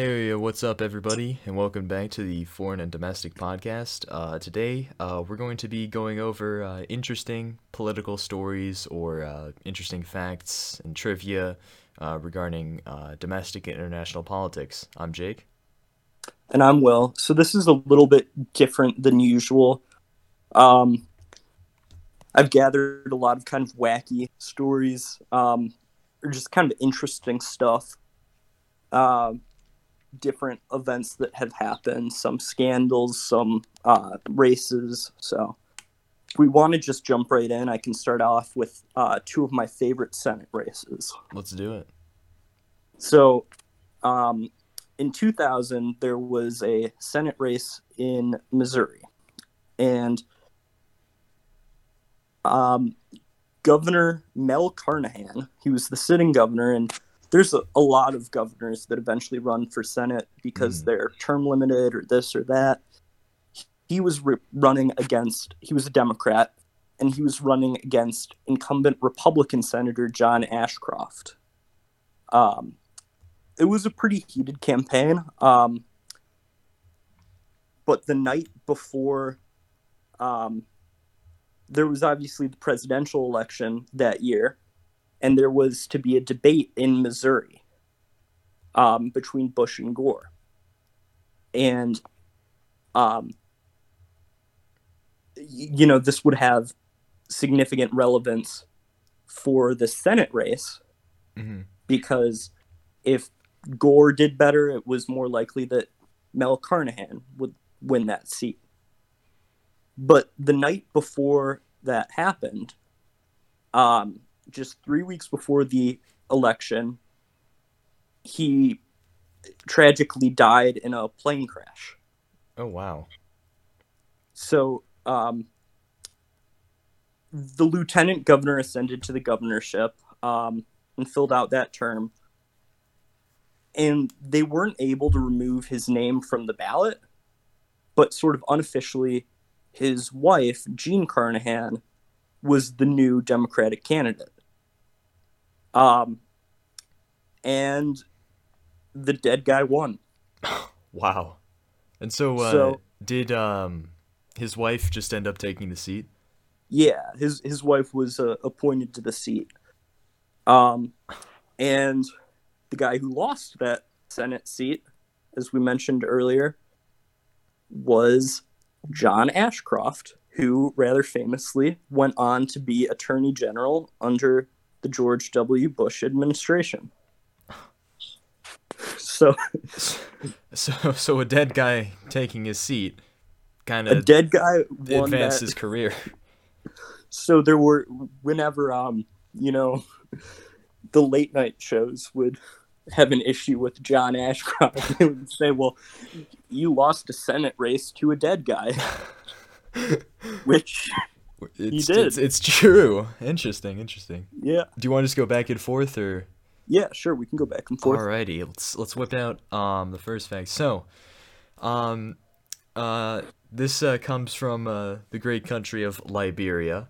Hey, what's up, everybody, and welcome back to the Foreign and Domestic Podcast. Uh, today, uh, we're going to be going over uh, interesting political stories or uh, interesting facts and trivia uh, regarding uh, domestic and international politics. I'm Jake. And I'm Will. So this is a little bit different than usual. Um, I've gathered a lot of kind of wacky stories, um, or just kind of interesting stuff. Um, different events that have happened, some scandals, some uh, races. So, if we want to just jump right in, I can start off with uh, two of my favorite Senate races. Let's do it. So, um, in 2000, there was a Senate race in Missouri, and um, Governor Mel Carnahan, he was the sitting governor, and there's a, a lot of governors that eventually run for Senate because Mm. they're term limited or this or that. He was re- running against, he was a Democrat, and he was running against incumbent Republican Senator John Ashcroft. Um, it was a pretty heated campaign. Um, but the night before, um, there was obviously the presidential election that year, and there was to be a debate in Missouri um, between Bush and Gore. And, um, you know, this would have significant relevance for the Senate race hmm because if Gore did better, it was more likely that Mel Carnahan would win that seat. But the night before that happened, um, just three weeks before the election, he tragically died in a plane crash. Oh, wow. So um, the lieutenant governor ascended to the governorship um, and filled out that term. And they weren't able to remove his name from the ballot, but sort of unofficially, his wife, Jean Carnahan, was the new Democratic candidate. Um, and the dead guy won. Wow. And so, uh, So- did um, his wife just end up taking the seat? Yeah, his his wife was uh, appointed to the seat. Um, and the guy who lost that Senate seat, as we mentioned earlier, was John Ashcroft, who rather famously went on to be Attorney General under the George W. Bush administration. So So, so a dead guy taking his seat kind of a dead guy advanced that. his career. so there were whenever um you know the late night shows would have an issue with John Ashcroft they would say well you lost a senate race to a dead guy which It's, did. It's, it's true. Interesting. Interesting. yeah Do you want to just go back and forth, or yeah sure we can go back and forth alrighty? Let's let's whip out um the first fact. So, um, uh, this uh, comes from uh, the great country of Liberia.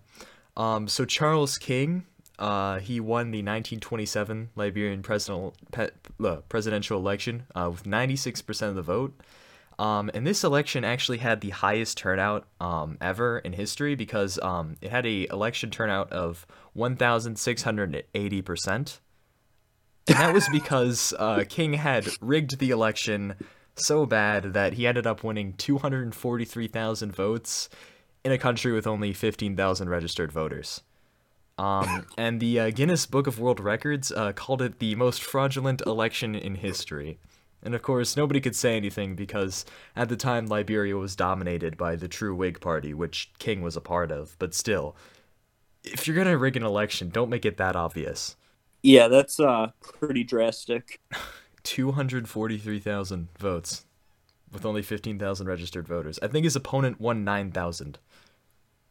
Um, so Charles King, uh, he won the 1927 Liberian presidential pe- uh, presidential election uh, with 96% of the vote. Um, and this election actually had the highest turnout um, ever in history because um, it had a election turnout of 1,680%. And that was because uh, King had rigged the election so bad that he ended up winning 243,000 votes in a country with only 15,000 registered voters. Um, and the uh, Guinness Book of World Records uh, called it the most fraudulent election in history. And of course, nobody could say anything because at the time Liberia was dominated by the True Whig Party, which King was a part of. But still, if you're gonna rig an election, don't make it that obvious. yeah that's uh pretty drastic 243,000 votes with only 15,000 registered voters. I think his opponent won 9,000.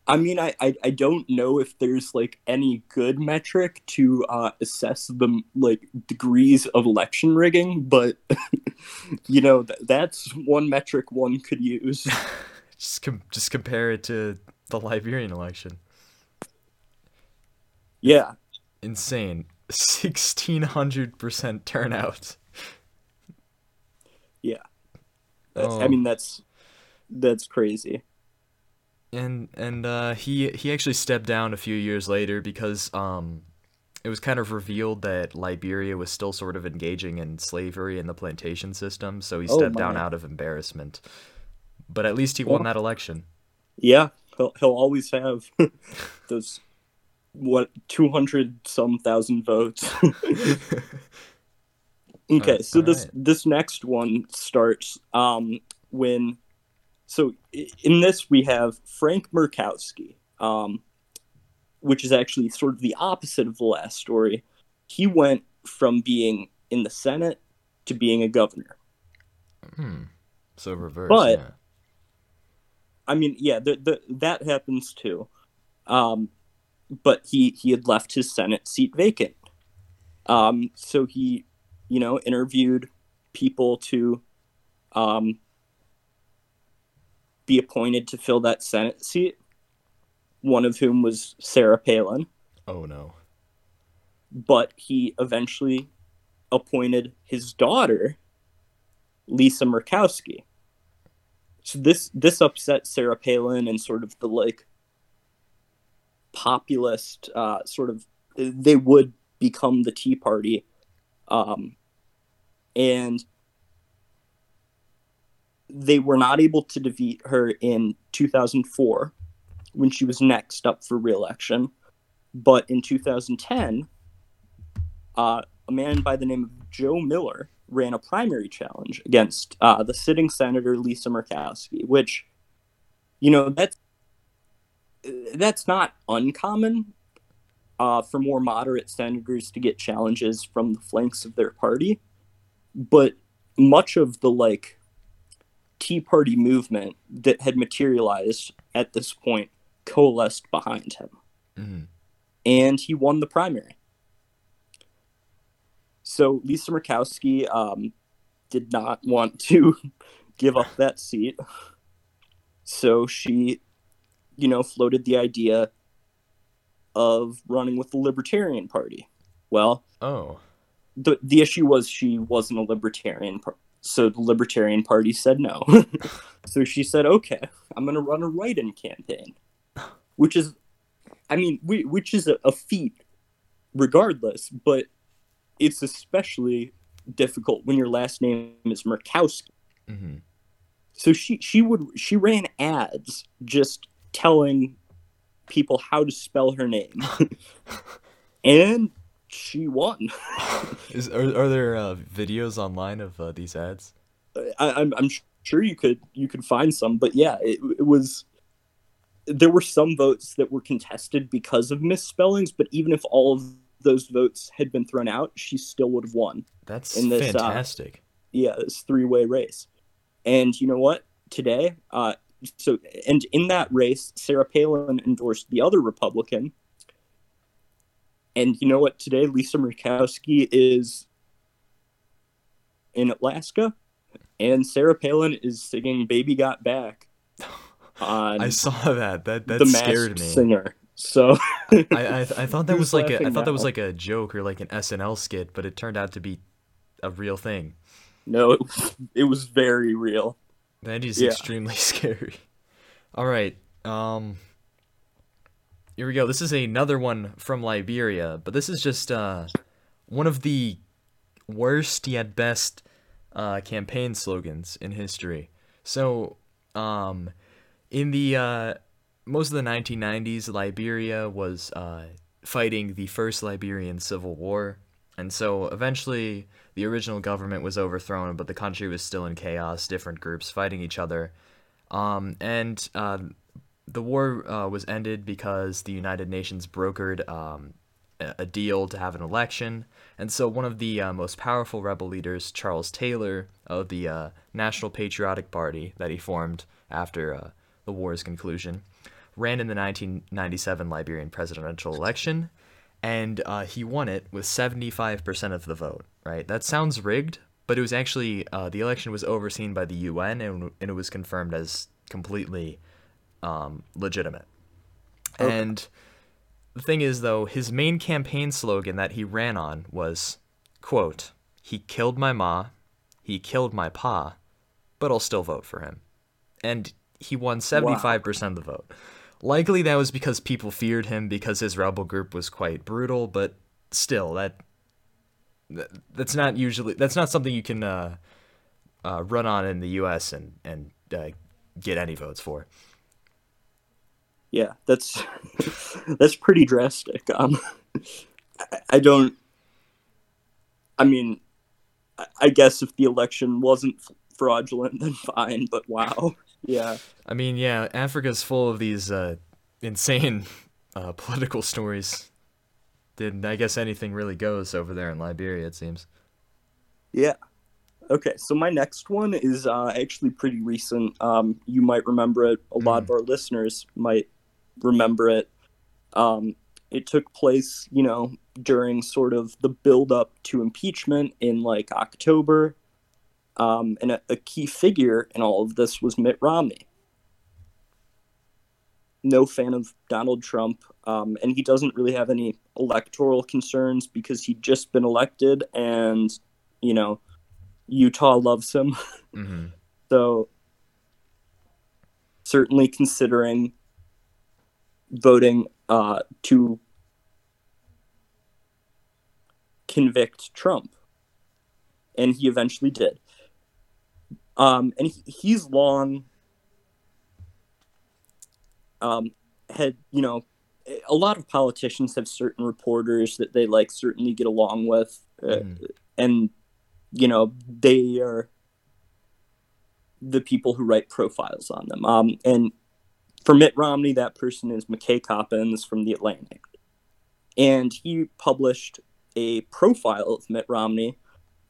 I mean, I, I, I don't know if there's like any good metric to uh, assess the like degrees of election rigging, but you know th- that's one metric one could use. Just com- just compare it to the Liberian election. Yeah, Insane. 1600% turnout. Oh. I mean, that's that's crazy. And and uh, he he actually stepped down a few years later because um, it was kind of revealed that Liberia was still sort of engaging in slavery in the plantation system, so he Oh, stepped down out of embarrassment. But at least he won that election. Yeah, he'll he'll always have those what two hundred some thousand votes. okay, so this alright. this next one starts um, when. So in this we have Frank Murkowski, um, which is actually sort of the opposite of the last story. He went from being in the Senate to being a governor. Hmm. So reverse. But- yeah. I mean, yeah, the, the, that happens too. Um, but he he had left his Senate seat vacant. Um, so he, you know, interviewed people to um, be appointed to fill that Senate seat. One of whom was Sarah Palin, Oh no. but he eventually appointed his daughter, Lisa Murkowski. So this this upset Sarah Palin and sort of the like populist uh, sort of they would become the Tea Party, um, and they were not able to defeat her in 2004 when she was next up for re-election, but in 2010 uh, a man by the name of Joe Miller ran a primary challenge against uh, the sitting senator Lisa Murkowski, which, you know, that's that's not uncommon uh, for more moderate senators to get challenges from the flanks of their party, but much of the like Tea Party movement that had materialized at this point coalesced behind him, Mhm. and he won the primary. So Lisa Murkowski um, did not want to give up that seat. So she, you know, floated the idea of running with the Libertarian Party. Well, Oh. the the issue was she wasn't a libertarian, so the Libertarian Party said no. so she said, "Okay, I'm going to run a write-in campaign," which is, I mean, we, which is a, a feat, regardless. But it's especially difficult when your last name is Murkowski. hmm So she she would she ran ads just telling people how to spell her name, and she won. Is are, are there uh, videos online of uh, these ads? I, I'm I'm sure you could you could find some, but yeah, it, it was. There were some votes that were contested because of misspellings, but even if all of those votes had been thrown out, she still would have won. That's In this, uh, fantastic. Yeah, this three way race, and you know what? Today, uh, so and in that race, Sarah Palin endorsed the other Republican, and you know what? Today, Lisa Murkowski is in Alaska, and Sarah Palin is singing "Baby Got Back" on I saw that. That that the scared me. Singer. So I, I I thought that was like a I thought that was like a joke or like an SNL skit, but it turned out to be a real thing. no, it, it was very real. That is Yeah. extremely scary. All right. Um Here we go. This is another one from Liberia, but this is just uh one of the worst yet best uh campaign slogans in history. So, um in the uh most of the 1990s, Liberia was uh fighting the first Liberian civil war. And so eventually the original government was overthrown, but the country was still in chaos, different groups fighting each other. Um, and uh, the war uh, was ended because the United Nations brokered um, a deal to have an election. And so one of the uh, most powerful rebel leaders, Charles Taylor, of the uh, National Patriotic Party that he formed after uh, the war's conclusion, ran in the 1997 Liberian presidential election and uh, he won it with 75% of the vote. Right? That sounds rigged, but it was actually uh, the election was overseen by the UN, and, and it was confirmed as completely um, legitimate. Okay. And the thing is, though, his main campaign slogan that he ran on was, "quote He killed my ma, he killed my pa, but I'll still vote for him. And he won 75% of the vote. Likely that was because people feared him because his rebel group was quite brutal, but still that that's not usually that's not something you can uh, uh, run on in the U.S. and and uh, get any votes for. Yeah, that's that's pretty drastic. Um, I don't. I mean, I guess if the election wasn't fraudulent, then fine. But wow, yeah. I mean, yeah, Africa's full of these uh, insane uh, political stories. Then I guess anything really goes over there in Liberia. It seems. Yeah. Okay, so my next one is uh, actually pretty recent. Um, you might remember it. A lot of our listeners might remember it. Um, it took place, you know, during sort of the build up to impeachment in like October. Um, and a, a key figure in all of this was Mitt Romney. No fan of Donald Trump, um, and he doesn't really have any electoral concerns because he'd just been elected, and you know, Utah loves him. Mm-hmm. So, certainly considering voting uh, to convict Trump. And he eventually did. Um, and he, he's long um, had, you know, a lot of politicians have certain reporters that they like certainly get along with. Uh, Mhm. And, you know, they are the people who write profiles on them. Um, and for Mitt Romney, that person is McKay Coppins from The Atlantic. And he published a profile of Mitt Romney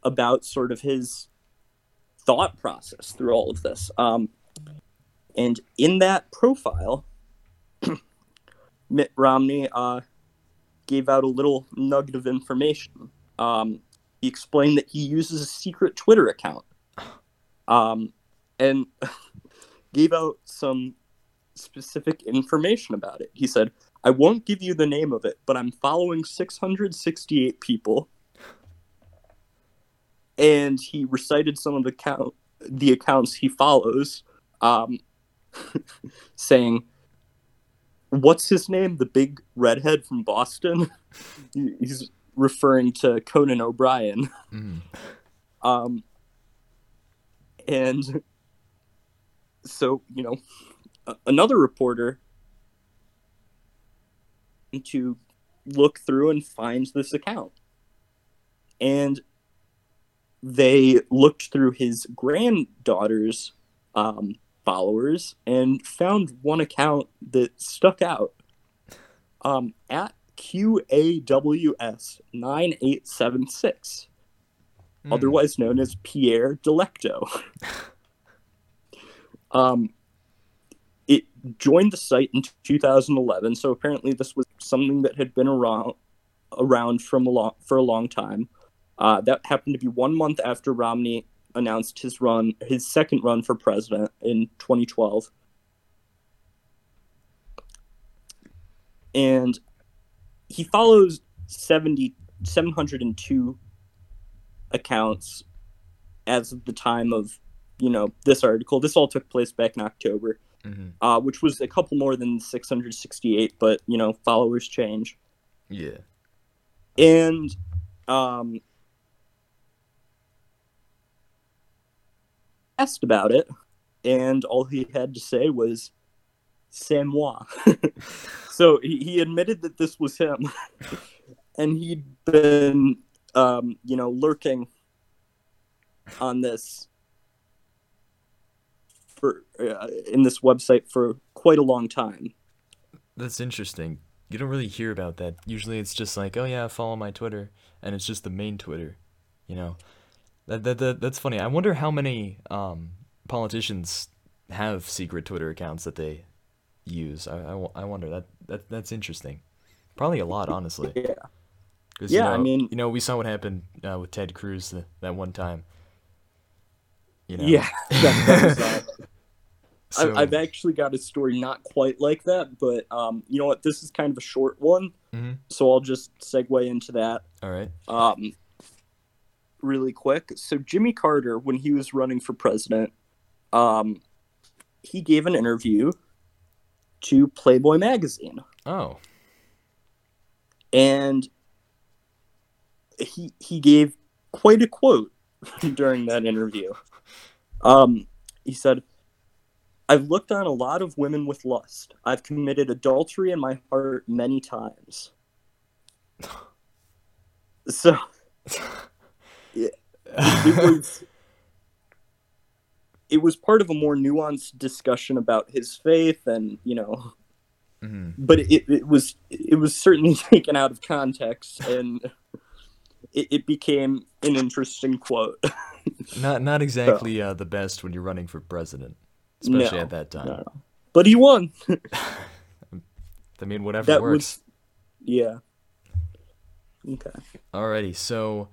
about sort of his thought process through all of this. Um, and in that profile, Mitt Romney uh, gave out a little nugget of information. Um, he explained that he uses a secret Twitter account um, and gave out some specific information about it. He said, I won't give you the name of it, but I'm following 668 people. And he recited some of the count the accounts he follows, um, saying, "What's his name? The big redhead from Boston." He's referring to Conan O'Brien. Mhm. Um, and so, you know, another reporter to look through and find this account. And they looked through his granddaughter's um, followers and found one account that stuck out um, at QAWS 9876 Mm. otherwise known as Pierre Delecto. um, it joined the site in 2011, so apparently this was something that had been around around from a long, for a long time. Uh, that happened to be one month after Romney announced his run, his second run for president in 2012. And he follows 70, 702 accounts as of the time of you know this article this all took place back in october Mhm. uh, which was a couple more than 668 but you know followers change Yeah. and um asked about it and all he had to say was c'est moi so he, he admitted that this was him and he'd been um, you know lurking on this for uh, in this website for quite a long time That's interesting. You don't really hear about that. Usually it's just like, oh yeah, follow my Twitter, and it's just the main Twitter. You know, that that, that that's funny. I wonder how many um, politicians have secret Twitter accounts that they use. I, I, I wonder that that that's interesting. Probably a lot, honestly. yeah Yeah, you I mean- you know, we saw what happened uh, with Ted Cruz the, that one time. You know? yeah that, that uh, So- I, I've actually got a story not quite like that, but um, you know what? This is kind of a short one, Mhm. so I'll just segue into that all right. um, really quick. So Jimmy Carter, when he was running for president, um, he gave an interview to Playboy magazine, Oh. and he he gave quite a quote during that interview. Um, he said, "I've looked on a lot of women with lust. I've committed adultery in my heart many times." So it was it was part of a more nuanced discussion about his faith and you know Mhm. but it, it was it was certainly taken out of context and it, it became an interesting quote Not not exactly uh, the best when you're running for president, especially No, at that time. but he won I mean, whatever that works. yeah okay Alrighty, so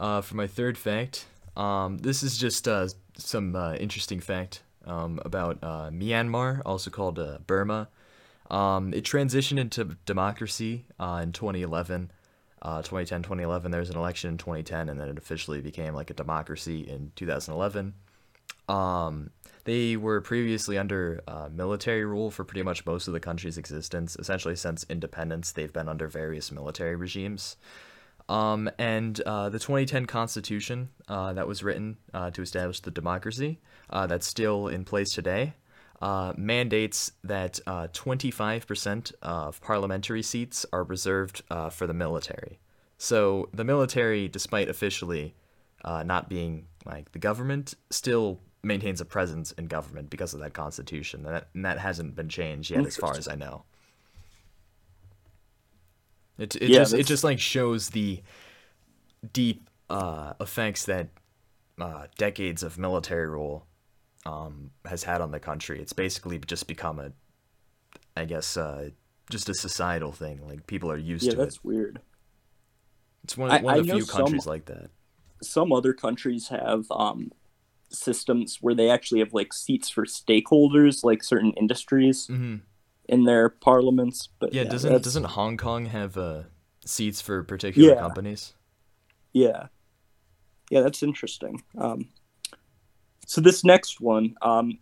uh, for my third fact, um, this is just uh, some uh, interesting fact um, about uh, Myanmar, also called uh, Burma. Um, it transitioned into democracy uh, in 2011. Uh, 2010, 2011, there was an election in 2010, and then it officially became like a democracy in 2011. Um, they were previously under uh, military rule for pretty much most of the country's existence. Essentially, since independence, they've been under various military regimes. Um, and uh, the 2010 Constitution uh, that was written uh, to establish the democracy uh, that's still in place today uh, mandates that uh, 25% of parliamentary seats are reserved for the military. So the military, despite officially not being like the government, still maintains a presence in government because of that constitution, and that, and that hasn't been changed yet, as far as I know. It it Yeah, just it just like shows the deep uh, effects that uh, decades of military rule um, has had on the country. It's basically just become a, I guess, uh, just a societal thing. Like people are used yeah to that's it. weird It's one, I- one of the few some- countries like that. some other countries have um, systems where they actually have like seats for stakeholders, like certain industries hmm in their parliaments. But Yeah, yeah, doesn't that's- doesn't Hong Kong have uh, seats for particular Yeah. companies? yeah, yeah, that's interesting. Um, so this next one um,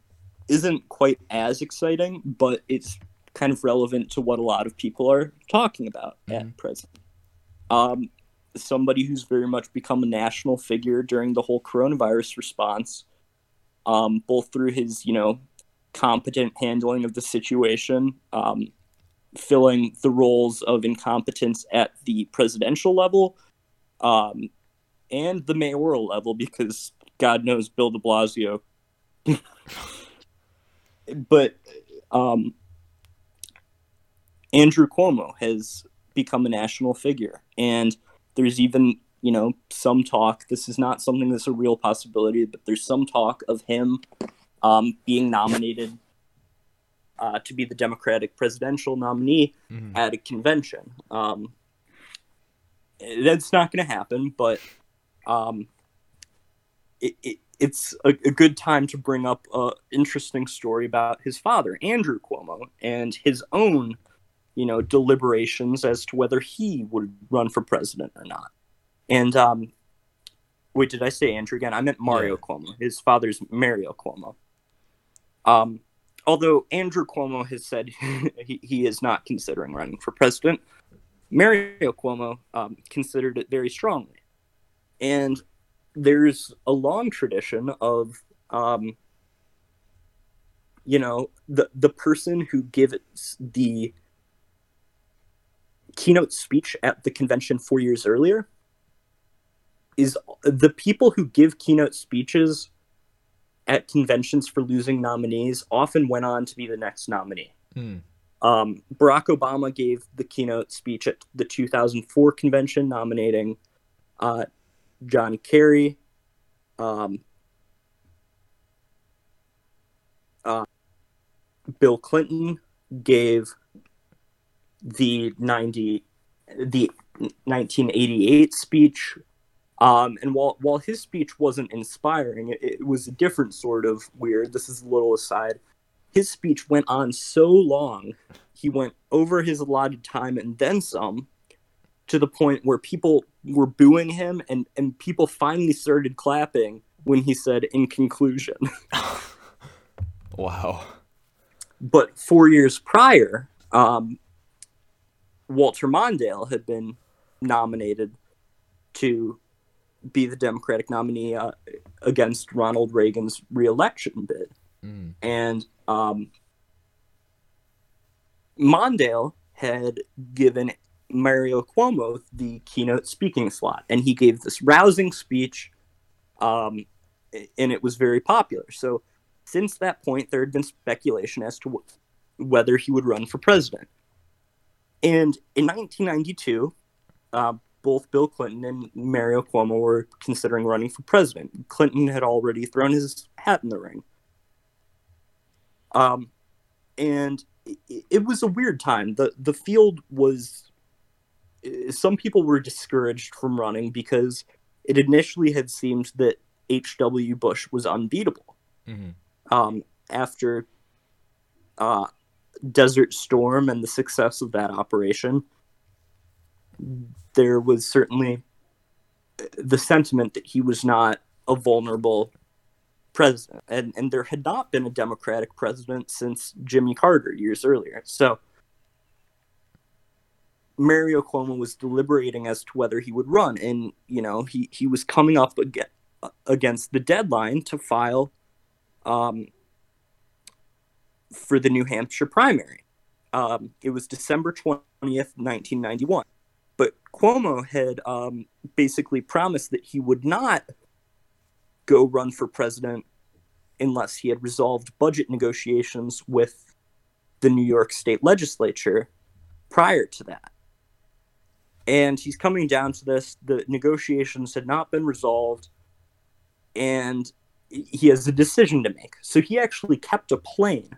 isn't quite as exciting, but it's kind of relevant to what a lot of people are talking about at present. Um, somebody who's very much become a national figure during the whole coronavirus response, um, both through his, you know, competent handling of the situation, um, filling the roles of incompetence at the presidential level, um, and the mayoral level, because God knows Bill de Blasio. but um, Andrew Cuomo has become a national figure, and there's even you know some talk. This is not something that's a real possibility, but there's some talk of him um, being nominated uh, to be the Democratic presidential nominee Mhm. at a convention. Um, that's not going to happen, but um, it, it, it's a, a good time to bring up an interesting story about his father, Andrew Cuomo, and his own, you know, deliberations as to whether he would run for president or not. And um, wait, did I say Andrew again? I meant Mario Yeah. Cuomo. His father's Mario Cuomo. Um, although Andrew Cuomo has said he, he is not considering running for president, Mario Cuomo um, considered it very strongly. And there's a long tradition of, um, you know, the, the person who gives the keynote speech at the convention four years earlier is the people who give keynote speeches at conventions for losing nominees often went on to be the next nominee. Hmm. Um, Barack Obama gave the keynote speech at the 2004 convention, nominating uh, John Kerry. Um, uh, Bill Clinton gave the 90 the 1988 speech. Um, and while while his speech wasn't inspiring it, it was a different sort of weird. This is a little aside. His speech went on so long he went over his allotted time and then some to the point where people were booing him and and people finally started clapping when he said in conclusion. Wow. But four years prior, um, Walter Mondale had been nominated to be the Democratic nominee uh, against Ronald Reagan's reelection bid. Mm. And um, Mondale had given Mario Cuomo the keynote speaking slot, and he gave this rousing speech, um, and it was very popular. So, since that point, there had been speculation as to wh- whether he would run for president. And in 1992, uh, both Bill Clinton and Mario Cuomo were considering running for president. Clinton had already thrown his hat in the ring. Um, and it, it was a weird time. the The field was. Some people were discouraged from running because it initially had seemed that H.W. Bush was unbeatable. hmm Um, after uh, Desert Storm and the success of that operation, there was certainly the sentiment that he was not a vulnerable president. And, and there had not been a Democratic president since Jimmy Carter years earlier. So Mario Cuomo was deliberating as to whether he would run. And, you know, he, he was coming up against the deadline to file um, for the New Hampshire primary. Um, it was December 20th, 1991. But Cuomo had um, basically promised that he would not go run for president unless he had resolved budget negotiations with the New York State legislature prior to that. And he's coming down to this. The negotiations had not been resolved, and he has a decision to make. So he actually kept a plane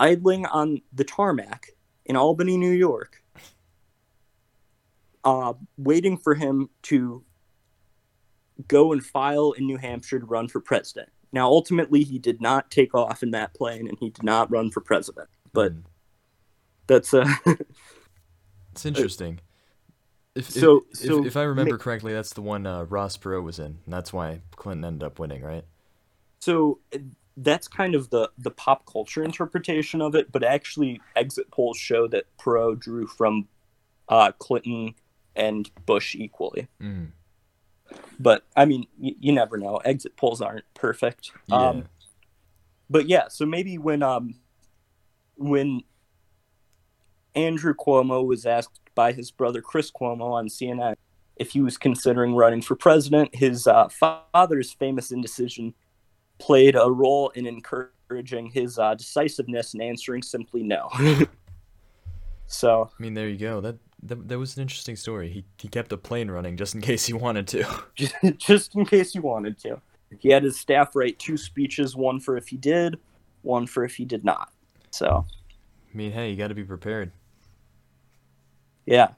idling on the tarmac in Albany, New York, uh, waiting for him to go and file in New Hampshire to run for president. Now, ultimately, he did not take off in that plane and he did not run for president. But Mm. that's uh, It's interesting. If, so- if, so if, if I remember ma- correctly, that's the one uh, Ross Perot was in. And that's why Clinton ended up winning, right? so that's kind of the the pop culture interpretation of it. But actually, exit polls show that Perot drew from uh, Clinton and Bush equally. Mm. But I mean, y- you never know. Exit polls aren't perfect. Yeah. Um, but yeah, so maybe when um when Andrew Cuomo was asked by his brother Chris Cuomo on CNN if he was considering running for president, his uh, father's famous indecision played a role in encouraging his uh, decisiveness and answering simply no. so I mean, there you go. That, that that was an interesting story. He he kept a plane running just in case he wanted to. just, just in case he wanted to. He had his staff write two speeches, one for if he did, one for if he did not. So, I mean, hey, you got to be prepared. yeah.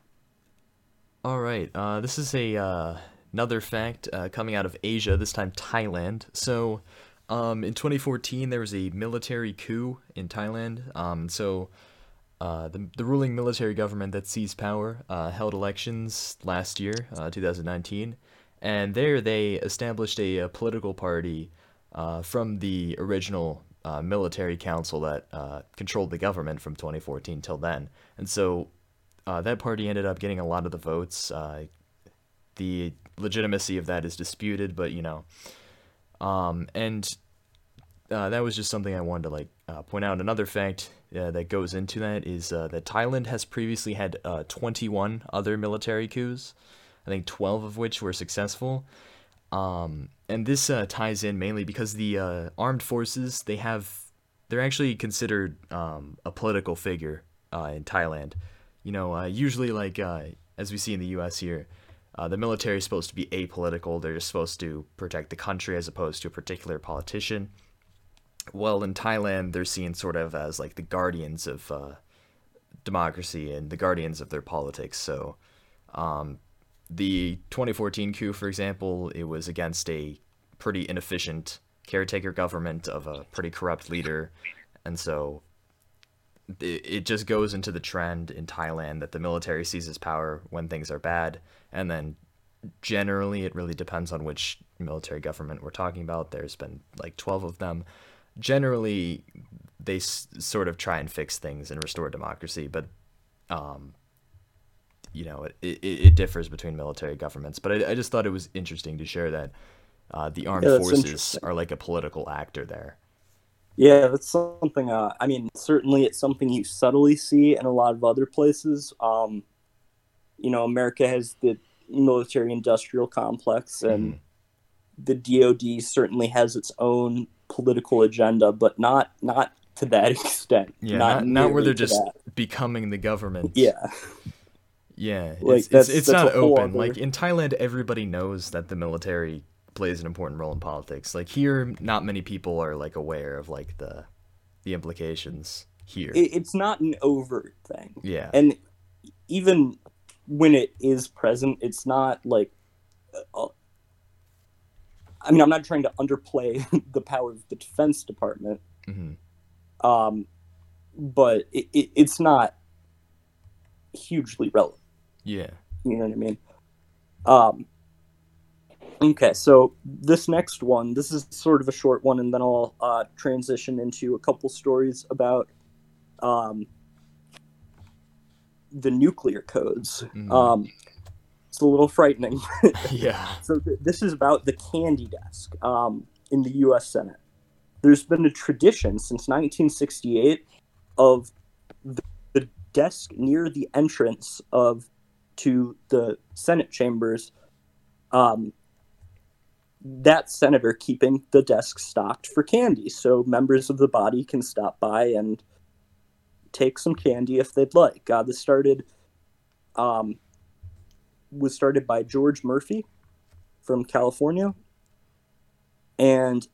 All right. Uh, this is a uh, another fact uh, coming out of Asia. This time Thailand. So, um, in 2014, there was a military coup in Thailand. Um, so, uh, the the ruling military government that seized power uh, held elections last year, uh, 2019, and there they established a, a political party uh, from the original uh, military council that uh, controlled the government from 2014 till then. And so that party ended up getting a lot of the votes. The legitimacy of that is disputed, but you know, um, and uh, that was just something I wanted to like uh, point out. Another fact uh, that goes into that is uh, that Thailand has previously had uh, 21 other military coups. I think 12 of which were successful. Um, and this uh, ties in mainly because the armed forces they have they're actually considered um, a political figure in Thailand. You know, usually like as we see in the U.S. here, uh, the military is supposed to be apolitical. They're just supposed to protect the country as opposed to a particular politician. Well, in Thailand, they're seen sort of as like the guardians of uh, democracy and the guardians of their politics. So, um, the 2014 coup, for example, it was against a pretty inefficient caretaker government of a pretty corrupt leader, and so it, it just goes into the trend in Thailand that the military seizes power when things are bad, and then generally it really depends on which military government we're talking about. There's been like 12 of them. generally they s- sort of try and fix things and restore democracy, but um, you know, it, it, it differs between military governments. But I, I just thought it was interesting to share that uh, the armed Yeah, forces are like a political actor there. Yeah, that's something. Uh, I mean, certainly it's something you subtly see in a lot of other places. Um, you know, America has the military-industrial complex, and Mhm. the DoD certainly has its own political agenda, but not not to that extent. Yeah, not, not where they're just that. becoming the government. Yeah, Yeah, Like, it's it's, it's not open. other- Like in Thailand, everybody knows that the military plays an important role in politics. Like here, not many people are like aware of like the the implications here. it, it's not an overt thing. yeah, and even when it is present it's not like uh, i mean i'm not trying to underplay the power of the defense department hmm um, but it, it, it's not hugely relevant yeah, you know what i mean um, okay so this next one this is sort of a short one and then i'll uh, transition into a couple stories about um, the nuclear codes Mhm. um, it's a little frightening yeah. so th- this is about the candy desk um, in the U.S. Senate. There's been a tradition since 1968 of the, the desk near the entrance of to the Senate chambers. Um, that senator keeping the desk stocked for candy, so members of the body can stop by and take some candy if they'd like. Uh, this started um, was started by George Murphy from California. And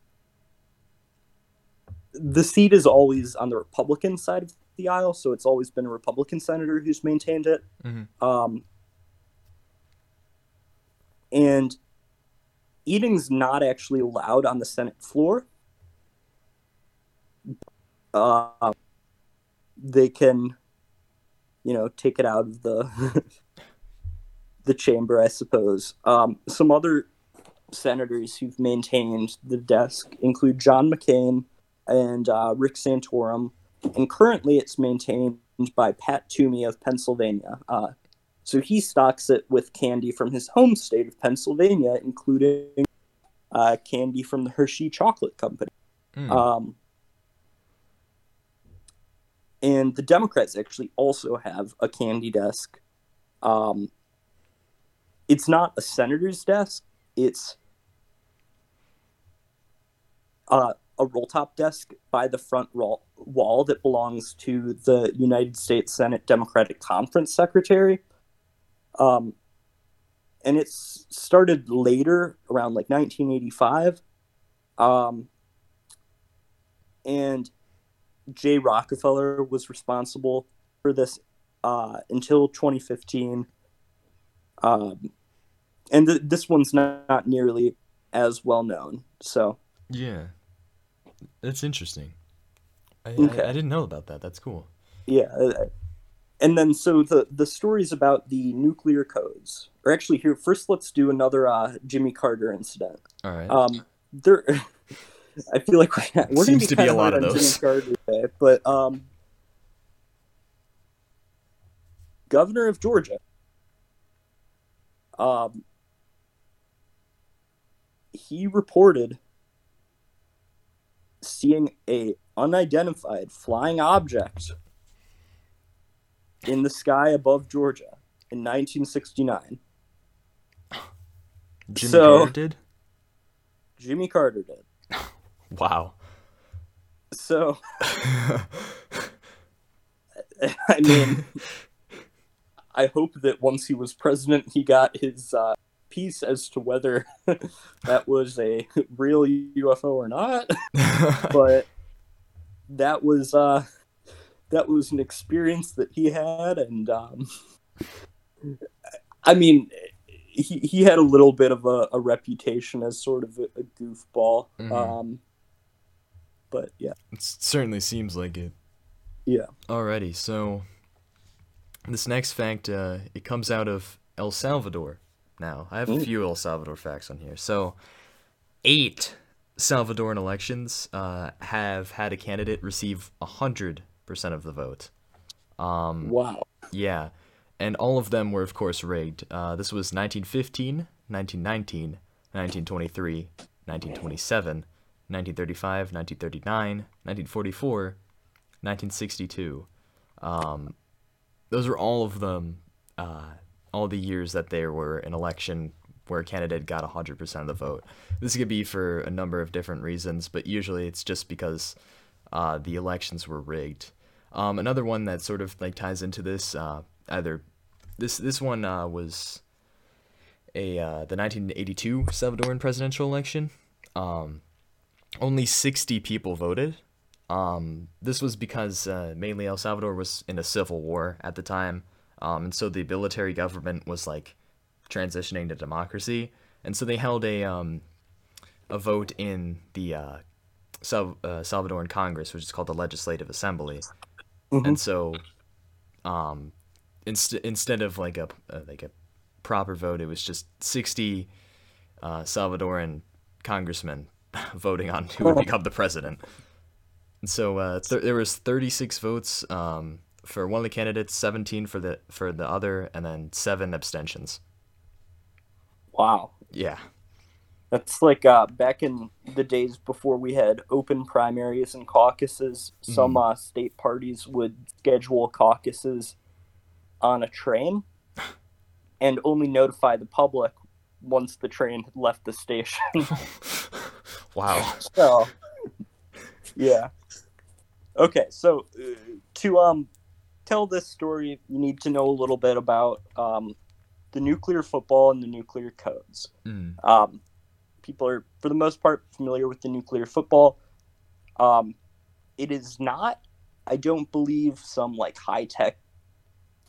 the seat is always on the Republican side of the aisle, so it's always been a Republican senator who's maintained it. Mhm. Um, and eating's not actually allowed on the Senate floor. Uh, they can, you know, take it out of the the chamber, I suppose. Um, some other senators who've maintained the desk include John McCain and uh, Rick Santorum, and currently it's maintained by Pat Toomey of Pennsylvania. Uh, so he stocks it with candy from his home state of Pennsylvania, including uh, candy from the Hershey Chocolate Company. Mm. Um, and the Democrats actually also have a candy desk. Um, it's not a senator's desk. It's uh, a roll top desk by the front wall, wall that belongs to the United States Senate Democratic Conference secretary. Um, and it's started later, around like 1985. Um, and Jay Rockefeller was responsible for this uh, until 2015. Um, and th- this one's not, not nearly as well known. So, Yeah, that's interesting. I, Okay. I, I didn't know about that. That's cool. yeah. And then, so the, the stories about the nuclear codes, or actually, here, first let's do another uh, Jimmy Carter incident. All right. Um, there, I feel like we're, we're Seems to be a lot of those. Jimmy Carter today, but um, governor of Georgia, um, he reported seeing a unidentified flying object in the sky above Georgia in 1969. Jimmy so- Carter did. Jimmy Carter did. Wow. So, I mean, I hope that once he was president, he got his uh, piece as to whether that was a real UFO or not. But that was uh, that was an experience that he had, and um, I mean, he he had a little bit of a, a reputation as sort of a, a goofball. Mhm. Um, but yeah, it certainly seems like it. yeah. Alrighty, so this next fact, uh, it comes out of El Salvador. Now, I have a Mm. few El Salvador facts on here. So, eight Salvadoran elections uh, have had a candidate receive 100% of the vote. Um, Wow. yeah, and all of them were, of course, rigged. Uh, this was 1915, 1919, 1923, 1927, 1935, 1939, 1944, 1962. Um, those are all of them, uh, all the years that there were an election where a candidate got 100% of the vote. This could be for a number of different reasons, but usually it's just because uh, the elections were rigged. Um, another one that sort of like ties into this, uh, either this this one uh, was a uh, the 1982 Salvadoran presidential election. Um, only 60 people voted. Um, this was because uh, mainly El Salvador was in a civil war at the time, um, and so the military government was like transitioning to democracy, and so they held a um, a vote in the uh, Sal- uh, Salvadoran Congress, which is called the Legislative Assembly, Mhm. and so um, inst- instead of like a uh, like a proper vote, it was just 60 uh, Salvadoran congressmen voting on who would become the president. And so uh, th- there was 36 votes um, for one of the candidates, 17 for the for the other, and then seven abstentions. Wow. Yeah. That's like uh, back in the days before we had open primaries and caucuses. Some uh, state parties would schedule caucuses on a train and only notify the public once the train had left the station. wow. so, yeah. Okay, so uh, to um tell this story, you need to know a little bit about um, the nuclear football and the nuclear codes. Mm. Um, people are, for the most part, familiar with the nuclear football. Um, it is not, I don't believe, some like high tech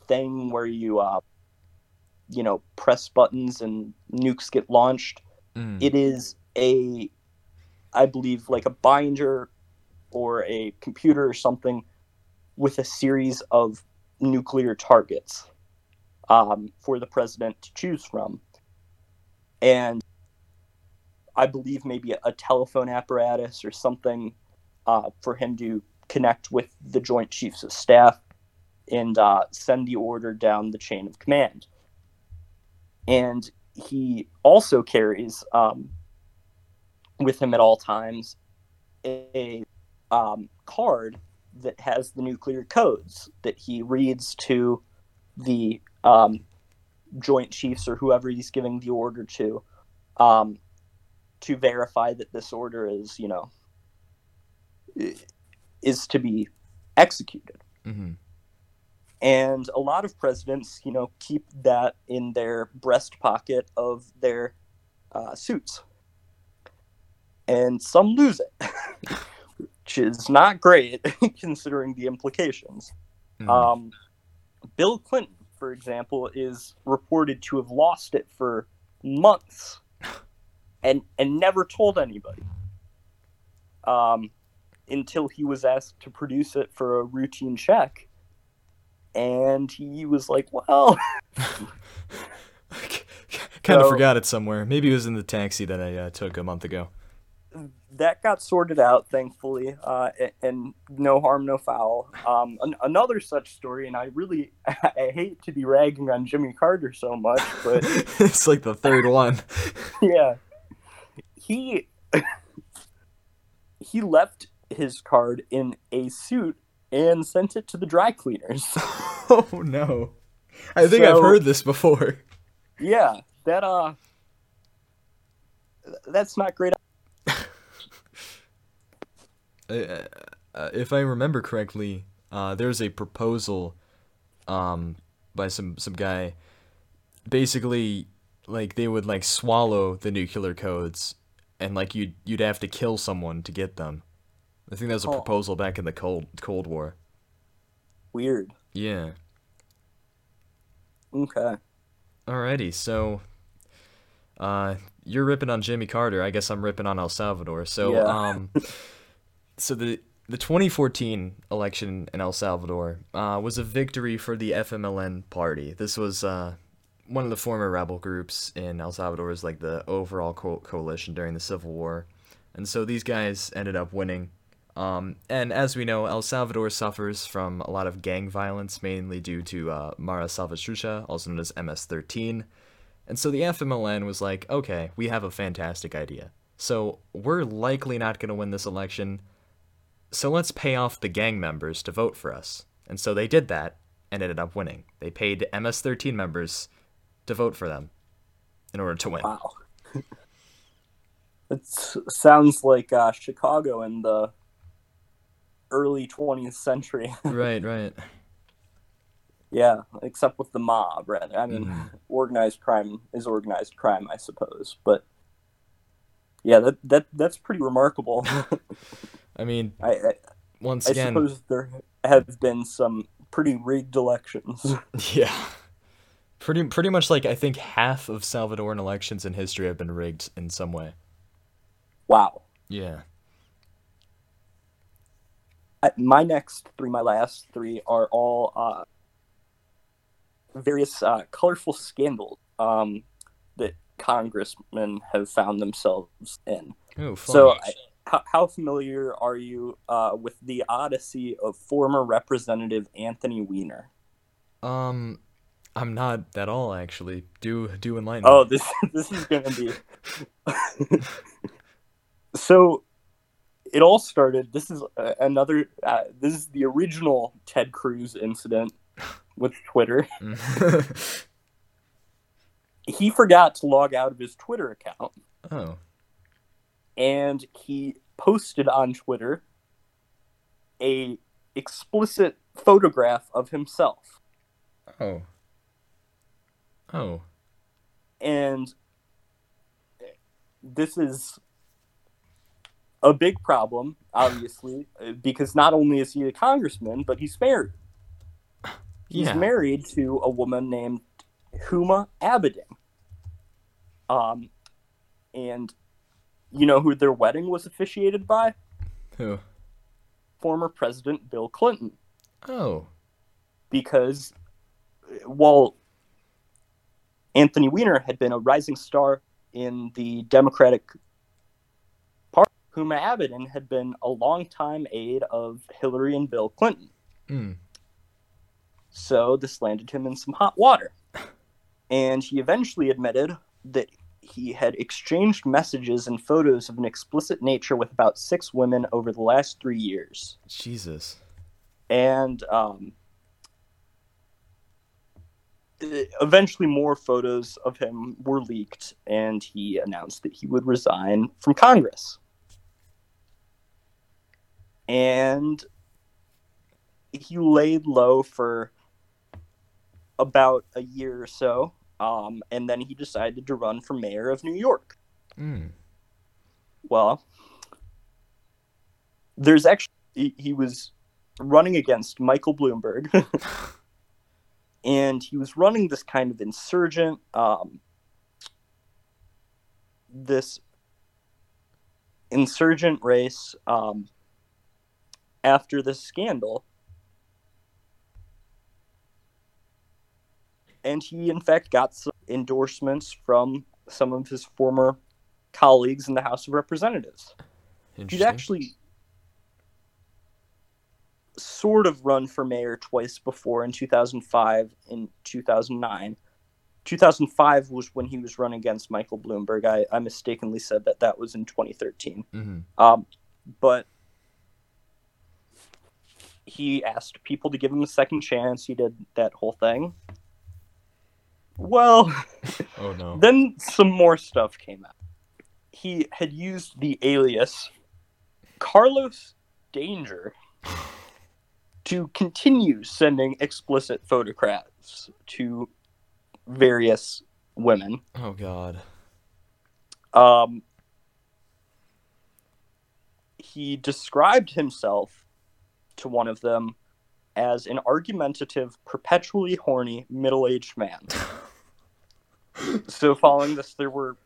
thing where you, uh, you know, press buttons and nukes get launched. Mm. It is a, I believe, like a binder or a computer or something with a series of nuclear targets um, for the president to choose from. And I believe maybe a, telephone apparatus or something uh, for him to connect with the Joint Chiefs of Staff and uh, send the order down the chain of command. And he also carries um, with him at all times a um, card that has the nuclear codes that he reads to the um, Joint Chiefs or whoever he's giving the order to um, to verify that this order is, you know, is to be executed. hmm And a lot of presidents, you know, keep that in their breast pocket of their uh, suits. And some lose it, which is not great considering the implications. Mhm. Um, Bill Clinton, for example, is reported to have lost it for months and and never told anybody um, until he was asked to produce it for a routine check. And he was like, "Well, kind of So- forgot it somewhere. Maybe it was in the taxi that I uh, took a month ago. that got sorted out, thankfully, uh, a- and no harm, no foul. Um, an- another such story, and I really I hate to be ragging on Jimmy Carter so much, but it's like the third one. yeah he he left his card in a suit and sent it to the dry cleaners oh no. I think I've heard this before. yeah that uh that's not great uh, uh, if I remember correctly, uh, there's a proposal um, by some some guy. Basically, like they would like swallow the nuclear codes, and like you'd you'd have to kill someone to get them. I think that was a Oh. proposal back in the cold Cold War. weird Yeah. okay Alrighty, so uh you're ripping on Jimmy Carter, I guess I'm ripping on El Salvador. So Yeah. um so the the 2014 election in El Salvador uh, was a victory for the FMLN party. This was uh, one of the former rebel groups in El Salvador, is like the overall co- coalition during the Civil War. And so these guys ended up winning. Um, and as we know, El Salvador suffers from a lot of gang violence, mainly due to uh, Mara Salvatrucha, also known as MS-13. And so the FMLN was like, okay, we have a fantastic idea. So we're likely not going to win this election. So let's pay off the gang members to vote for us. And so they did that and ended up winning. They paid MS-13 members to vote for them in order to win. Wow. it sounds like uh, Chicago in the early 20th century. right, right. Yeah, except with the mob, rather. I mean, Mhm. organized crime is organized crime, I suppose. But yeah, that that that's pretty remarkable. I mean, I, I, once I again, suppose there have been some pretty rigged elections. yeah. Pretty pretty much like I think half of Salvadoran elections in history have been rigged in some way. wow. Yeah. My next three, my last three, are all uh, various uh, colorful scandals um, that congressmen have found themselves in. Oh. So, I, how, how familiar are you uh, with the odyssey of former Representative Anthony Weiner? um I'm not at all actually. Do do enlighten Oh, this this is gonna be. so, it all started. This is uh, another. Uh, this is the original Ted Cruz incident with Twitter. He forgot to log out of his Twitter account, oh. and he posted on Twitter a explicit photograph of himself. Oh. Oh. and this is a big problem obviously because not only is he a congressman but he's married he's Yeah. married to a woman named huma abedin um and you know who their wedding was officiated by Who? former president bill clinton Oh. because while Anthony Weiner had been a rising star in the Democratic Party, Huma Abedin had been a longtime aide of Hillary and Bill Clinton. Mm. So this landed him in some hot water. And he eventually admitted that he had exchanged messages and photos of an explicit nature with about six women over the last three years. Jesus. and um, eventually more photos of him were leaked and he announced that he would resign from congress. And he laid low for about a year or so um, and then he decided to run for mayor of new york. Mm. well, there's actually he, he was running against Michael Bloomberg, and he was running this kind of insurgent, um, this insurgent race um, after this scandal. And he, in fact, got some endorsements from some of his former colleagues in the House of Representatives. He'd actually sort of run for mayor twice before in 2005 and 2009. 2005 was when he was run against Michael Bloomberg. I, I mistakenly said that that was in 2013. Mhm. Um, but he asked people to give him a second chance. He did that whole thing. Well, Oh no. then some more stuff came out. He had used the alias Carlos Danger to continue sending explicit photographs to various women. Oh god. Um, he described himself to one of them as an argumentative, perpetually horny, middle aged man. so, following this, there were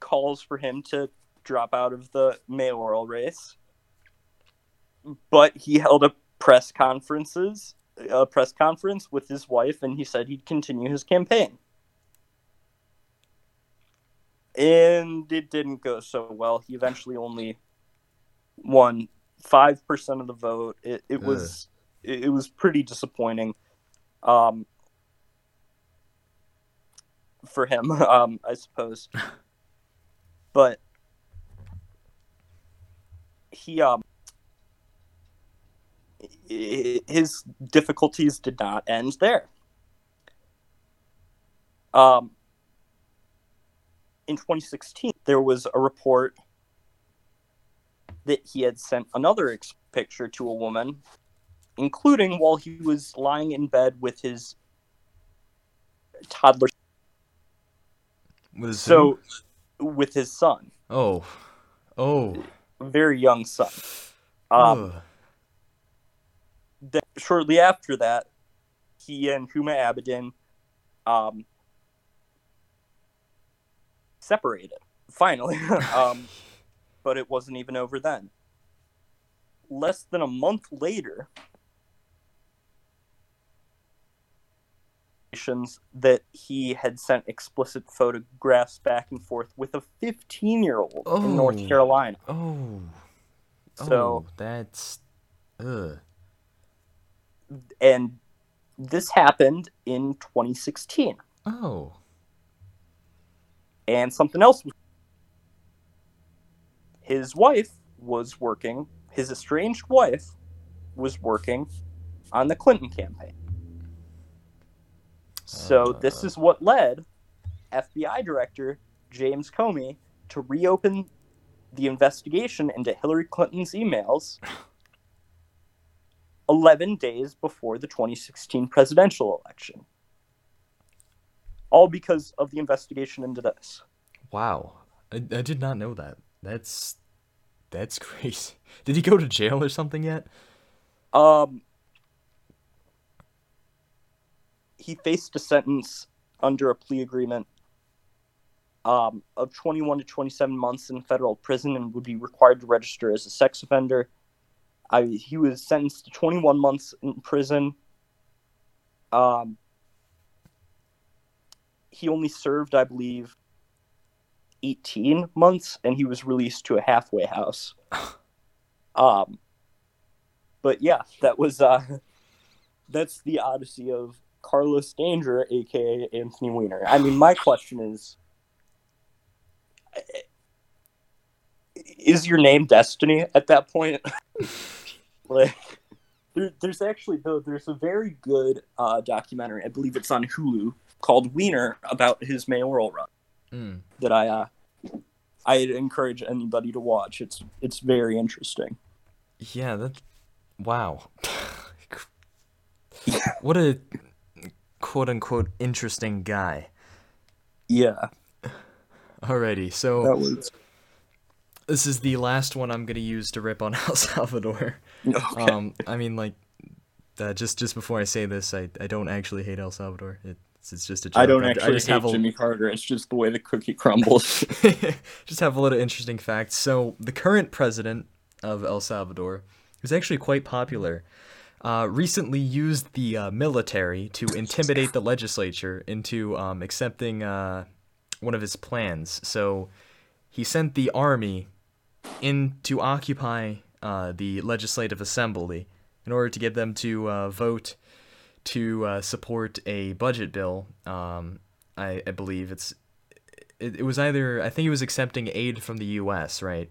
calls for him to drop out of the mayoral race. But he held a press conferences, a press conference with his wife, and he said he'd continue his campaign. and it didn't go so well. He eventually only won five percent of the vote. It, it was it, it was pretty disappointing um, for him, um, I suppose. but he um his difficulties did not end there. Um, in 2016, there was a report that he had sent another ex- picture to a woman, including while he was lying in bed with his toddler, Was so with his son, oh, oh, very young son. Um. Shortly after that, he and Huma Abedin um, separated. Finally, um, but it wasn't even over then. Less than a month later, that he had sent explicit photographs back and forth with a 15-year-old in North Oh. Carolina. oh, So oh, that's, ugh. And this happened in 2016 Oh, and something else was his wife was working his estranged wife was working on the clinton campaign. So this Uh. is what led fbi director james comey to reopen the investigation into hillary clinton's emails 11 days before the 2016 presidential election all because of the investigation into this wow. I, I did not know that. That's, that's crazy. Did he go to jail or something yet? Um, he faced a sentence under a plea agreement um, of 21 to 27 months in federal prison and would be required to register as a sex offender. I, he was sentenced to 21 months in prison. Um, he only served, I believe, 18 months, and he was released to a halfway house. Um, but yeah, that was uh, that's the odyssey of Carlos Danger, aka Anthony Weiner. I mean, my question is: Is your name Destiny at that point? like, there, there's actually though there's a very good uh, documentary. I believe it's on Hulu called Weiner about his mayoral run Mm. that I uh, I encourage anybody to watch. It's it's very interesting. Yeah, that. Wow. what a quote unquote interesting guy. Yeah, Alrighty, so that was this is the last one I'm gonna use to rip on El Salvador. okay. Um, I mean, like, uh, just just before I say this, I, I don't actually hate El Salvador. It's it's just a joke. I don't I, actually just hate have a, Jimmy Carter. It's just the way the cookie crumbles. just have a little interesting facts. So the current president of El Salvador is actually quite popular. Uh, recently used the uh, military to intimidate the legislature into um, accepting uh, one of his plans. So he sent the army in to occupy uh, the legislative assembly in order to get them to uh, vote to uh, support a budget bill. Um, I, I believe it's it, it was either I think he was accepting aid from the U.S. right,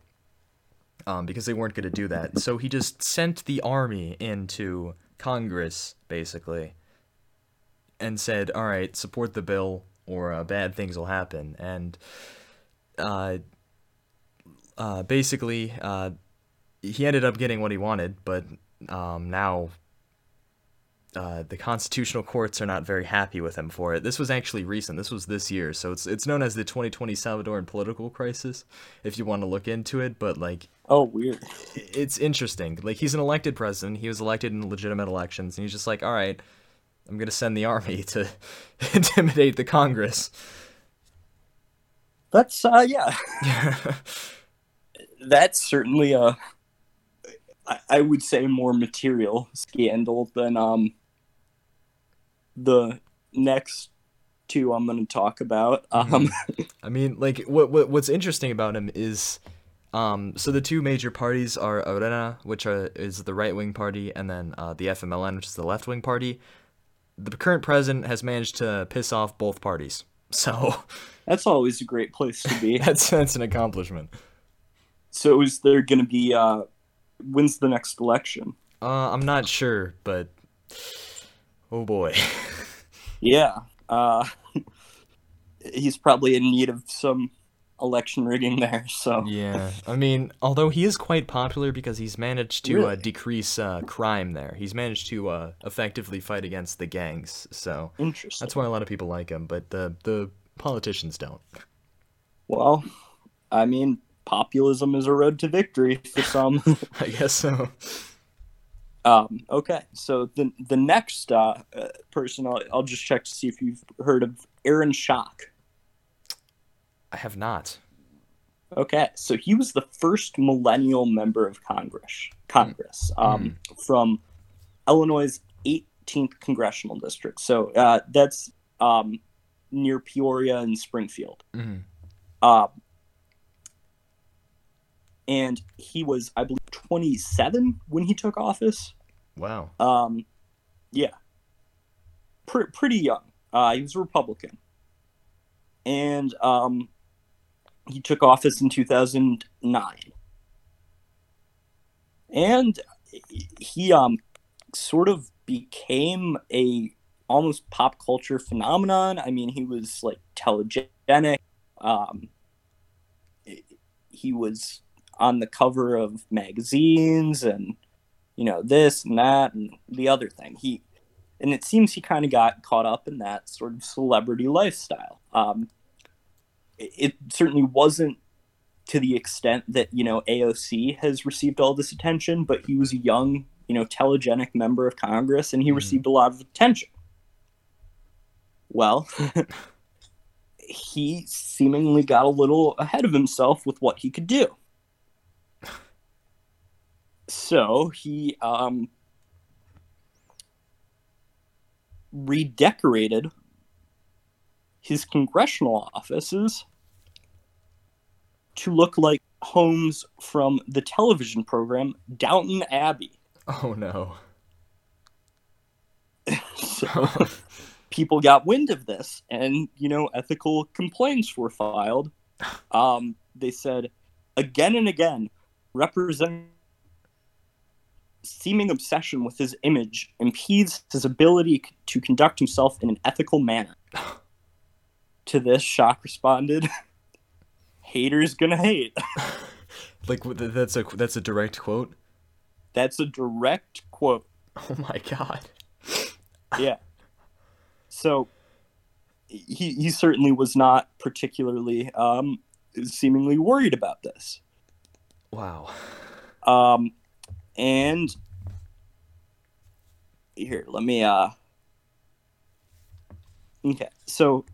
um, because they weren't going to do that. So he just sent the army into Congress basically, and said, "All right, support the bill, or uh, bad things will happen." And uh, uh, basically, uh, he ended up getting what he wanted, but um, now uh, the constitutional courts are not very happy with him for it. This was actually recent. This was this year, so it's it's known as the 2020 Salvadoran political crisis, if you want to look into it. But like, oh, weird. it's interesting. Like, he's an elected president. He was elected in legitimate elections, and he's just like, all right, I'm gonna send the army to intimidate the Congress. That's uh, yeah. That's certainly a, I, I would say, more material scandal than um. The next two I'm going to talk about. Mm-hmm. Um, I mean, like what, what what's interesting about him is, um, so the two major parties are Arena, which are, is the right wing party, and then uh, the FMLN, which is the left wing party. The current president has managed to piss off both parties, so that's always a great place to be. that's that's an accomplishment. so is there going to be uh, when's the next election? Uh, I'm not sure, but oh boy. Yeah, uh, he's probably in need of some election rigging there. So Yeah, I mean, although he is quite popular because he's managed to uh, decrease uh, crime there. He's managed to uh, effectively fight against the gangs, so interesting. that's why a lot of people like him. But the the politicians don't. Well, I mean, populism is a road to victory for some. I guess so. um, okay, so the the next uh, uh, person, I'll, I'll just check to see if you've heard of Aaron Schock. I have not. Okay, so he was the first millennial member of Congress. Congress um, from Illinois' 18th congressional district. So uh, that's um, near Peoria and Springfield. Mhm. Um, and he was, I believe, 27 when he took office. Wow. Um, yeah, Pre- pretty young. Uh, he was a Republican, and um, he took office in 2009. And he um, sort of became a almost pop culture phenomenon. I mean, he was like telegenic. Um, he was on the cover of magazines and you know this and that and the other thing. He and it seems he kind of got caught up in that sort of celebrity lifestyle. Um, it, it certainly wasn't to the extent that you know aoc has received all this attention but he was a young you know telegenic member of congress and he Mhm. received a lot of attention. Well he seemingly got a little ahead of himself with what he could do so he um, redecorated his congressional offices to look like homes from the television program Downton Abbey. Oh no. So people got wind of this, and you know, ethical complaints were filed. Um, they said again and again, represent seeming obsession with his image impedes his ability c- to conduct himself in an ethical manner. to this, Schock responded, "Haters gonna hate." like that's a that's a direct quote. That's a direct quote. Oh my god. yeah. So he he certainly was not particularly um, seemingly worried about this. Wow. Um, and here, let me uh. Okay, so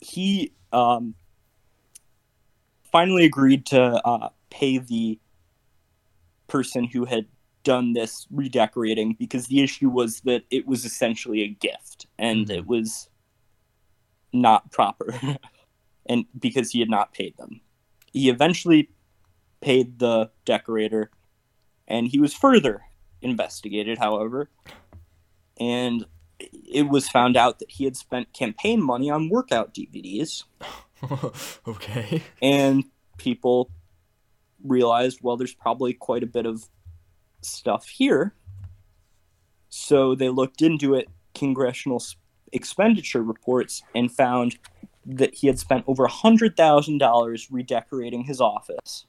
he um finally agreed to uh, pay the person who had done this redecorating because the issue was that it was essentially a gift and Mhm. it was not proper and because he had not paid them he eventually paid the decorator and he was further investigated however and it was found out that he had spent campaign money on workout dvds okay. and people realized well there's probably quite a bit of stuff here. So they looked into it congressional expenditure reports and found that he had spent over $100000 redecorating his office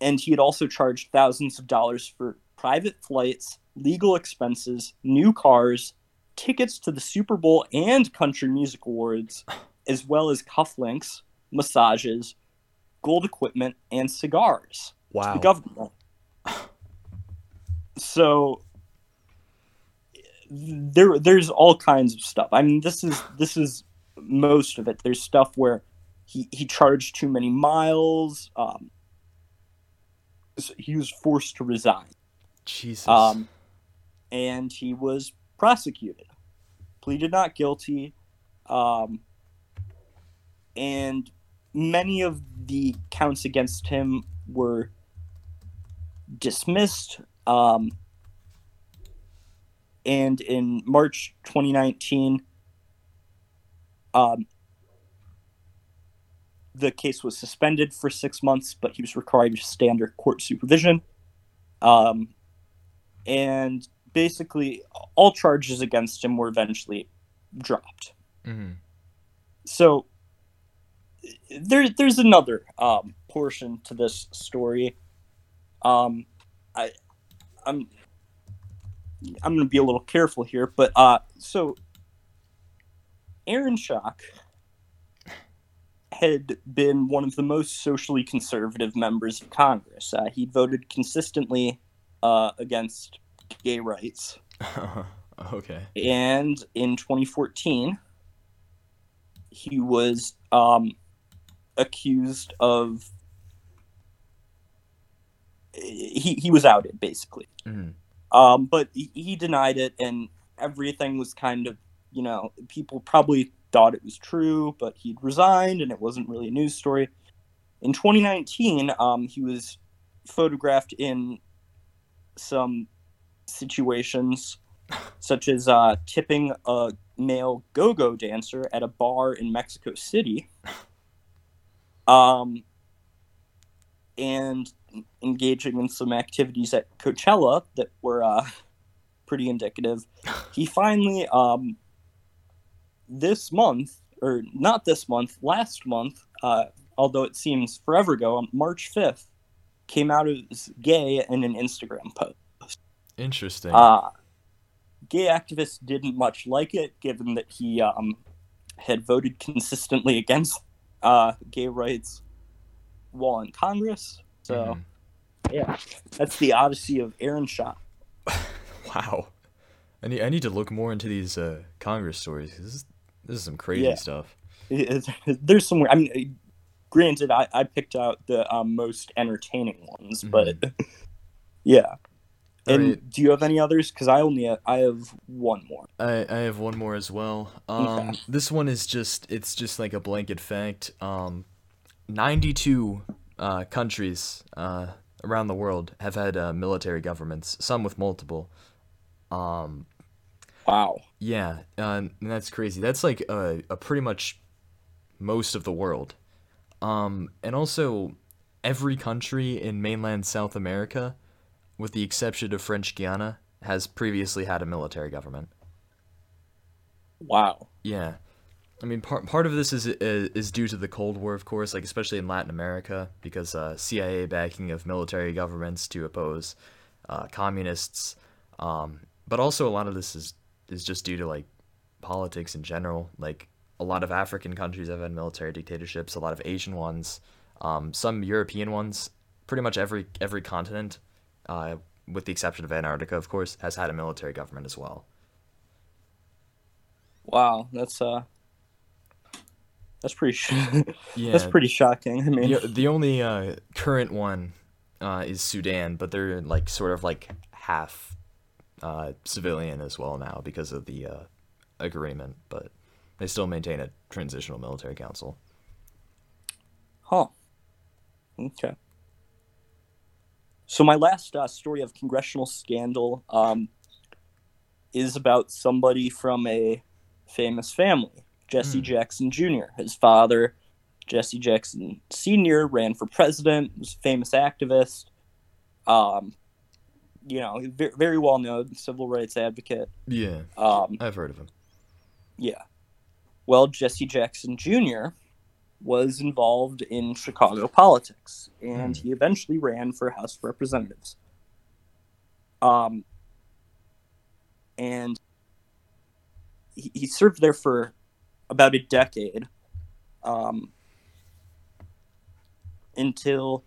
and he had also charged thousands of dollars for private flights legal expenses new cars tickets to the super bowl and country music awards as well as cufflinks massages gold equipment and cigars to Wow. the government. So there there's all kinds of stuff. I mean this is this is most of it. There's stuff where he, he charged too many miles. Um, he was forced to resign. Jesus. Um, and he was prosecuted. pleaded not guilty, um, and many of the counts against him were dismissed. Um, and in March 2019, um, the case was suspended for six months, but he was required to stay under court supervision. Um, and basically, all charges against him were eventually dropped. hmm So there, there's another um, portion to this story. Um, I, I'm, I'm going to be a little careful here, but uh, so Aaron Schock had been one of the most socially conservative members of Congress. Uh, he'd voted consistently uh, against gay rights. okay. And in 2014, he was um, accused of. He, he was outed, basically. hmm Um, but he, he denied it, and everything was kind of, you know, people probably thought it was true, but he'd resigned, and it wasn't really a news story. In 2019, um, he was photographed in some situations, such as uh, tipping a male go-go dancer at a bar in Mexico City, um, and engaging in some activities at Coachella that were uh, pretty indicative. He finally, um, this month, or not this month, last month, uh, although it seems forever ago, on March 5th, came out as gay in an Instagram post. Interesting. Uh, gay activists didn't much like it, given that he um, had voted consistently against uh, gay rights while in Congress. So, Mhm. yeah, that's the odyssey of Aaron Shaw. Wow. I need I need to look more into these uh, Congress stories. 'cause This is, this is some crazy Yeah. stuff. There's some. I mean, granted, I, I picked out the um, most entertaining ones, but yeah. And Alright. do you have any others? Because I only I have one more. I, I have one more as well. Um, Okay. this one is just it's just like a blanket fact. Um, 92 uh, countries uh, around the world have had uh, military governments, some with multiple. Um, Wow. yeah, uh, and that's crazy. That's like a, a pretty much most of the world. Um, and also every country in mainland South America, with the exception of French Guiana, has previously had a military government. Wow. Yeah, I mean, part part of this is is is due to the Cold War, of course, like especially in Latin America, because uh, CIA backing of military governments to oppose uh, communists. Um, but also a lot of this is is just due to like politics in general. Like a lot of African countries have had military dictatorships, a lot of Asian ones, um, some European ones. Pretty much every every continent, uh, with the exception of Antarctica, of course, has had a military government as well. Wow. That's uh. That's pretty. Sh- Yeah, That's pretty shocking. I mean, The, the only uh, current one uh, is Sudan, but they're like sort of like half uh, civilian as well now because of the uh, agreement, but they still maintain a transitional military council. Huh. Okay. So my last uh, story of congressional scandal um, is about somebody from a famous family, Jesse Hmm. Jackson Jr. His father, Jesse Jackson Sr., ran for president, was a famous activist. Um, you know, very, well known civil rights advocate. Yeah, Um, I've heard of him. yeah. Well, Jesse Jackson Jr. was involved in Chicago politics, and Hmm. he eventually ran for House of Representatives. Um, and he, he served there for about a decade, um, until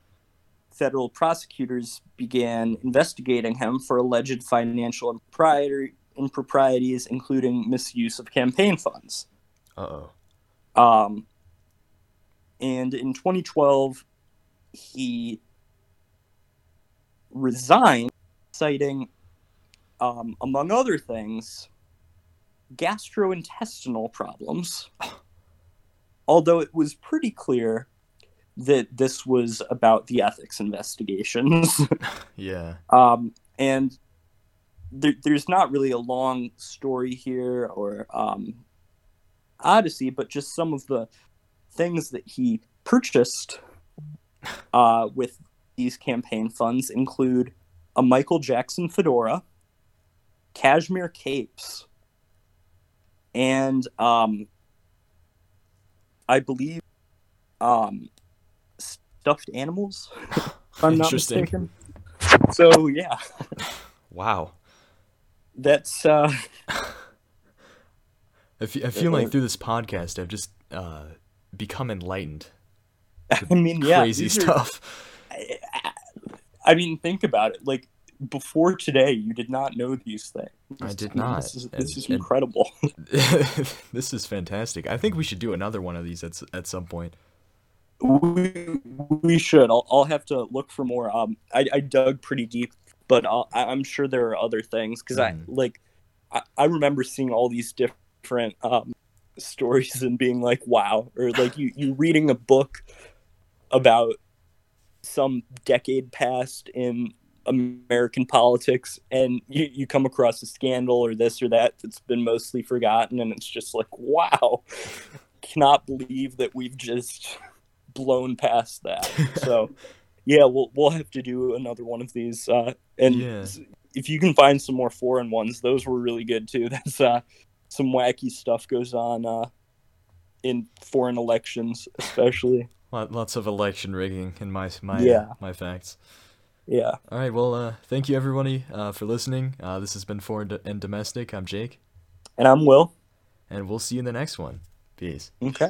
federal prosecutors began investigating him for alleged financial impropriety, improprieties, including misuse of campaign funds. Uh oh. Um, and in 2012, he resigned, citing, um, among other things, gastrointestinal problems. Although it was pretty clear that this was about the ethics investigations. Yeah. um, and there, there's not really a long story here or um, odyssey, but just some of the things that he purchased uh, with these campaign funds include a Michael Jackson fedora, cashmere capes, and um, I believe um, stuffed animals. If I'm not mistaken. So yeah, Wow. that's uh, I fe- I feel like through this podcast, I've just uh, become enlightened. I mean, yeah, Crazy these are- stuff. I mean, think about it. Like before today, you did not know these things. I did mean, not, This is, and- this is and- incredible. this is fantastic. I think we should do another one of these at at some point. We, we should. I'll, I'll have to look for more. Um, I, I dug pretty deep, but I'll, I- I'm sure there are other things because I Mhm. like. I, I remember seeing all these different um stories and being like, "Wow!" Or like you you reading a book about some decade past in American politics, and you, you come across a scandal or this or that that's been mostly forgotten, and it's just like, "Wow!" Cannot believe that we've just blown past that. So, yeah, we'll we'll have to do another one of these. Uh, and Yeah. if you can find some more foreign ones, those were really good too. That's uh, some wacky stuff goes on uh, in foreign elections, especially. Lots of election rigging in my my Yeah. my facts. Yeah. All right. Well, uh, thank you everybody uh, for listening. Uh, this has been foreign and domestic. I'm Jake, And I'm Will. and we'll see you in the next one. Peace. Okay.